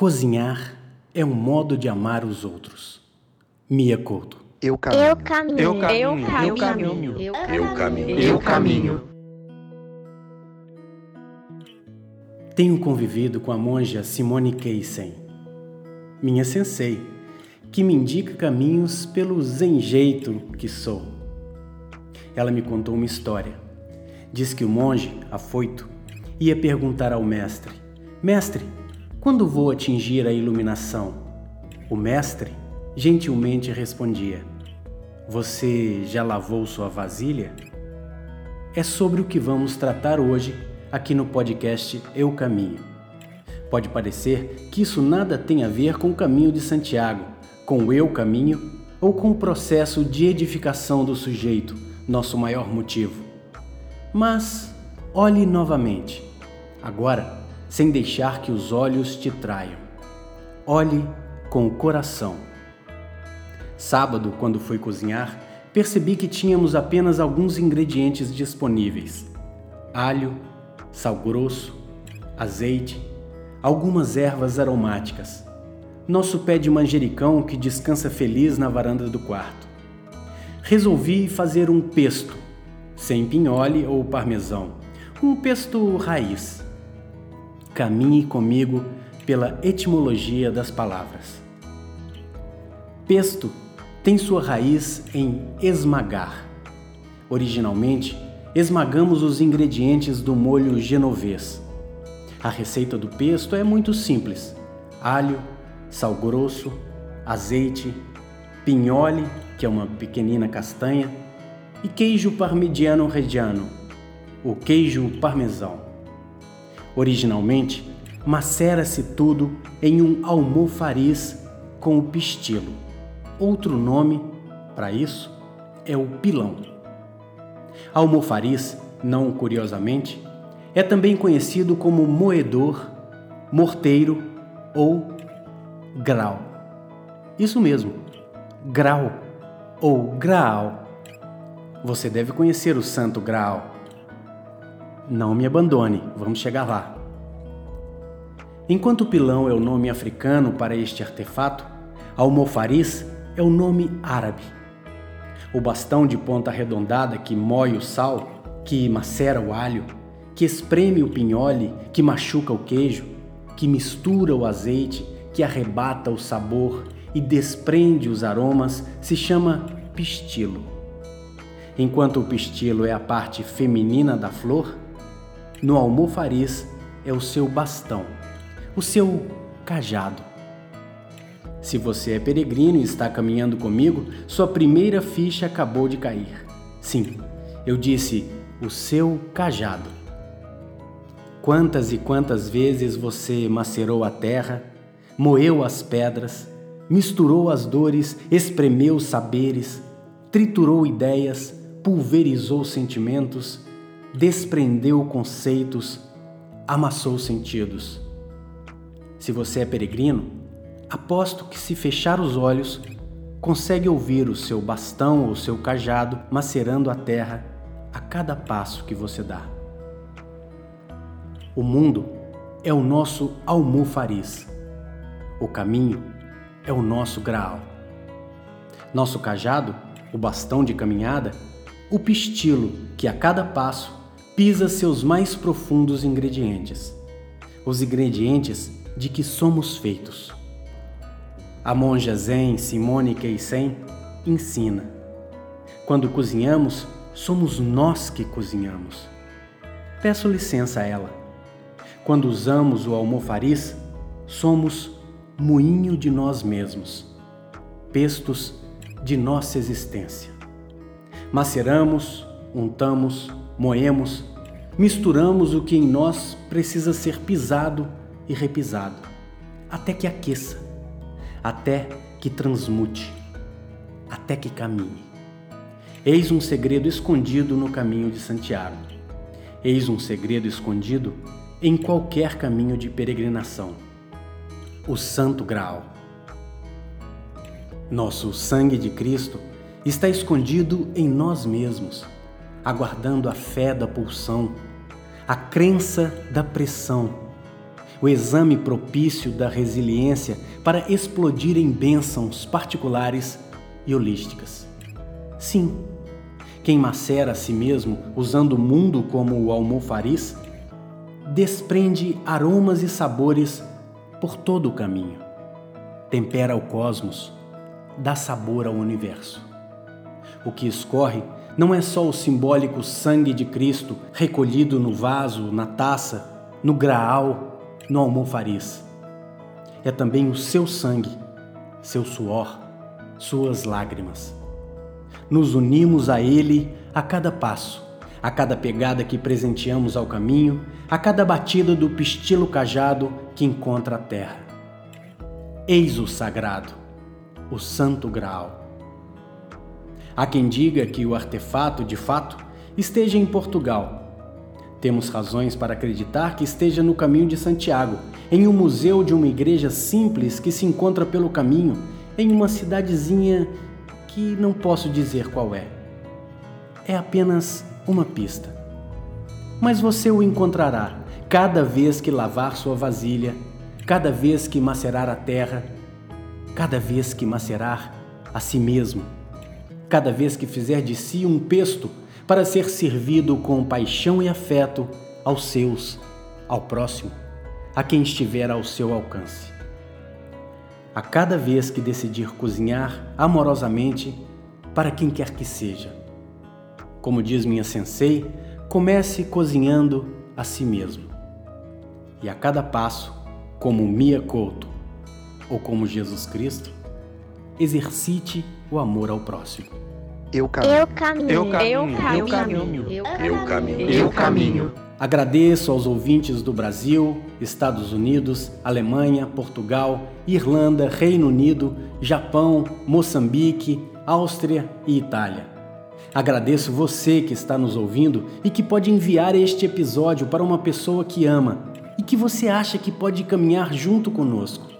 Cozinhar é um modo de amar os outros. Mia Couto. Eu caminho. Eu caminho. Eu caminho. Eu Eu caminho. caminho. Eu caminho. Eu caminho. Tenho convivido com a monja Simone Keisen, minha sensei, que me indica caminhos pelo zen jeito que sou. Ela me contou uma história. Diz que o monge, afoito, ia perguntar ao mestre: Mestre, quando vou atingir a iluminação? O mestre gentilmente respondia: Você já lavou sua vasilha? É sobre o que vamos tratar hoje aqui no podcast Eu Caminho. Pode parecer que isso nada tem a ver com o caminho de Santiago, com o Eu Caminho ou com o processo de edificação do sujeito, nosso maior motivo. Mas olhe novamente, agora sem deixar que os olhos te traiam. Olhe com o coração. Sábado, quando fui cozinhar, percebi que tínhamos apenas alguns ingredientes disponíveis: alho, sal grosso, azeite, algumas ervas aromáticas, nosso pé de manjericão que descansa feliz na varanda do quarto. Resolvi fazer um pesto, sem pinhole ou parmesão, um pesto raiz. Caminhe comigo pela etimologia das palavras. Pesto tem sua raiz em esmagar. Originalmente, esmagamos os ingredientes do molho genovês. A receita do pesto é muito simples: alho, sal grosso, azeite, pinhole, que é uma pequenina castanha, e queijo parmigiano reggiano, o queijo parmesão. Originalmente, macera-se tudo em um almofariz com o pistilo. Outro nome para isso é o pilão. Almofariz, não curiosamente, é também conhecido como moedor, morteiro ou grau. Isso mesmo, grau ou graal. Você deve conhecer o Santo Graal. Não me abandone, vamos chegar lá. Enquanto pilão é o nome africano para este artefato, almofariz é o nome árabe. O bastão de ponta arredondada que moe o sal, que macera o alho, que espreme o pinhole, que machuca o queijo, que mistura o azeite, que arrebata o sabor e desprende os aromas, se chama pistilo. Enquanto o pistilo é a parte feminina da flor, no almofariz é o seu bastão, o seu cajado. Se você é peregrino e está caminhando comigo, sua primeira ficha acabou de cair. Sim, eu disse o seu cajado. Quantas e quantas vezes você macerou a terra, moeu as pedras, misturou as dores, espremeu saberes, triturou ideias, pulverizou sentimentos, desprendeu conceitos, amassou sentidos. Se você é peregrino, aposto que se fechar os olhos, consegue ouvir o seu bastão ou seu cajado macerando a terra a cada passo que você dá. O mundo é o nosso almofariz. O caminho é o nosso graal. Nosso cajado, o bastão de caminhada, o pistilo que a cada passo pisa seus mais profundos ingredientes, os ingredientes de que somos feitos. A monja Zen Simone Keisen ensina: quando cozinhamos, somos nós que cozinhamos. Peço licença a ela. Quando usamos o almofariz, somos moinho de nós mesmos, pestos de nossa existência. Maceramos, untamos, moemos, misturamos o que em nós precisa ser pisado e repisado, até que aqueça, até que transmute, até que caminhe. Eis um segredo escondido no caminho de Santiago. Eis um segredo escondido em qualquer caminho de peregrinação. O Santo Graal. Nosso sangue de Cristo está escondido em nós mesmos, aguardando a fé da pulsão, a crença da pressão, o exame propício da resiliência para explodir em bênçãos particulares e holísticas. Sim, quem macera a si mesmo usando o mundo como o almofariz, desprende aromas e sabores por todo o caminho. Tempera o cosmos, dá sabor ao universo. O que escorre não é só o simbólico sangue de Cristo recolhido no vaso, na taça, no graal, no almofariz. É também o seu sangue, seu suor, suas lágrimas. Nos unimos a Ele a cada passo, a cada pegada que presenteamos ao caminho, a cada batida do pistilo cajado que encontra a terra. Eis o sagrado, o santo graal. Há quem diga que o artefato, de fato, esteja em Portugal. Temos razões para acreditar que esteja no caminho de Santiago, em um museu de uma igreja simples que se encontra pelo caminho, em uma cidadezinha que não posso dizer qual é. É apenas uma pista. Mas você o encontrará cada vez que lavar sua vasilha, cada vez que macerar a terra, cada vez que macerar a si mesmo, cada vez que fizer de si um pesto para ser servido com paixão e afeto aos seus, ao próximo, a quem estiver ao seu alcance. A cada vez que decidir cozinhar amorosamente para quem quer que seja. Como diz minha sensei, comece cozinhando a si mesmo. E a cada passo, como Mia Couto ou como Jesus Cristo, exercite o amor ao próximo. Eu caminho. Eu caminho. Eu caminho. Eu caminho. Eu caminho. Eu caminho. Agradeço aos ouvintes do Brasil, Estados Unidos, Alemanha, Portugal, Irlanda, Reino Unido, Japão, Moçambique, Áustria e Itália. Agradeço você que está nos ouvindo e que pode enviar este episódio para uma pessoa que ama e que você acha que pode caminhar junto conosco.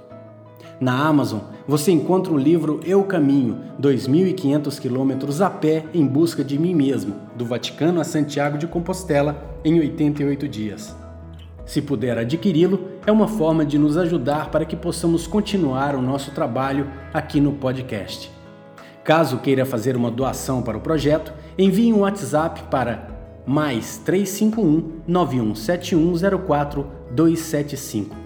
Na Amazon, você encontra o livro Eu Caminho, 2.500 quilômetros a pé em busca de mim mesmo, do Vaticano a Santiago de Compostela, em 88 dias. Se puder adquiri-lo, é uma forma de nos ajudar para que possamos continuar o nosso trabalho aqui no podcast. Caso queira fazer uma doação para o projeto, envie um WhatsApp para mais 351 917104 275.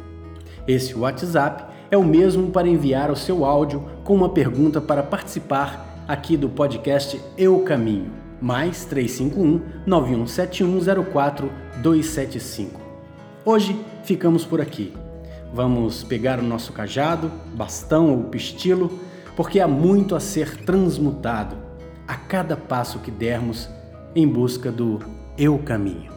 Esse WhatsApp é o mesmo para enviar o seu áudio com uma pergunta para participar aqui do podcast Eu Caminho, mais 351 917104 275. Hoje ficamos por aqui. Vamos pegar o nosso cajado, bastão ou pistilo, porque há muito a ser transmutado a cada passo que dermos em busca do Eu Caminho.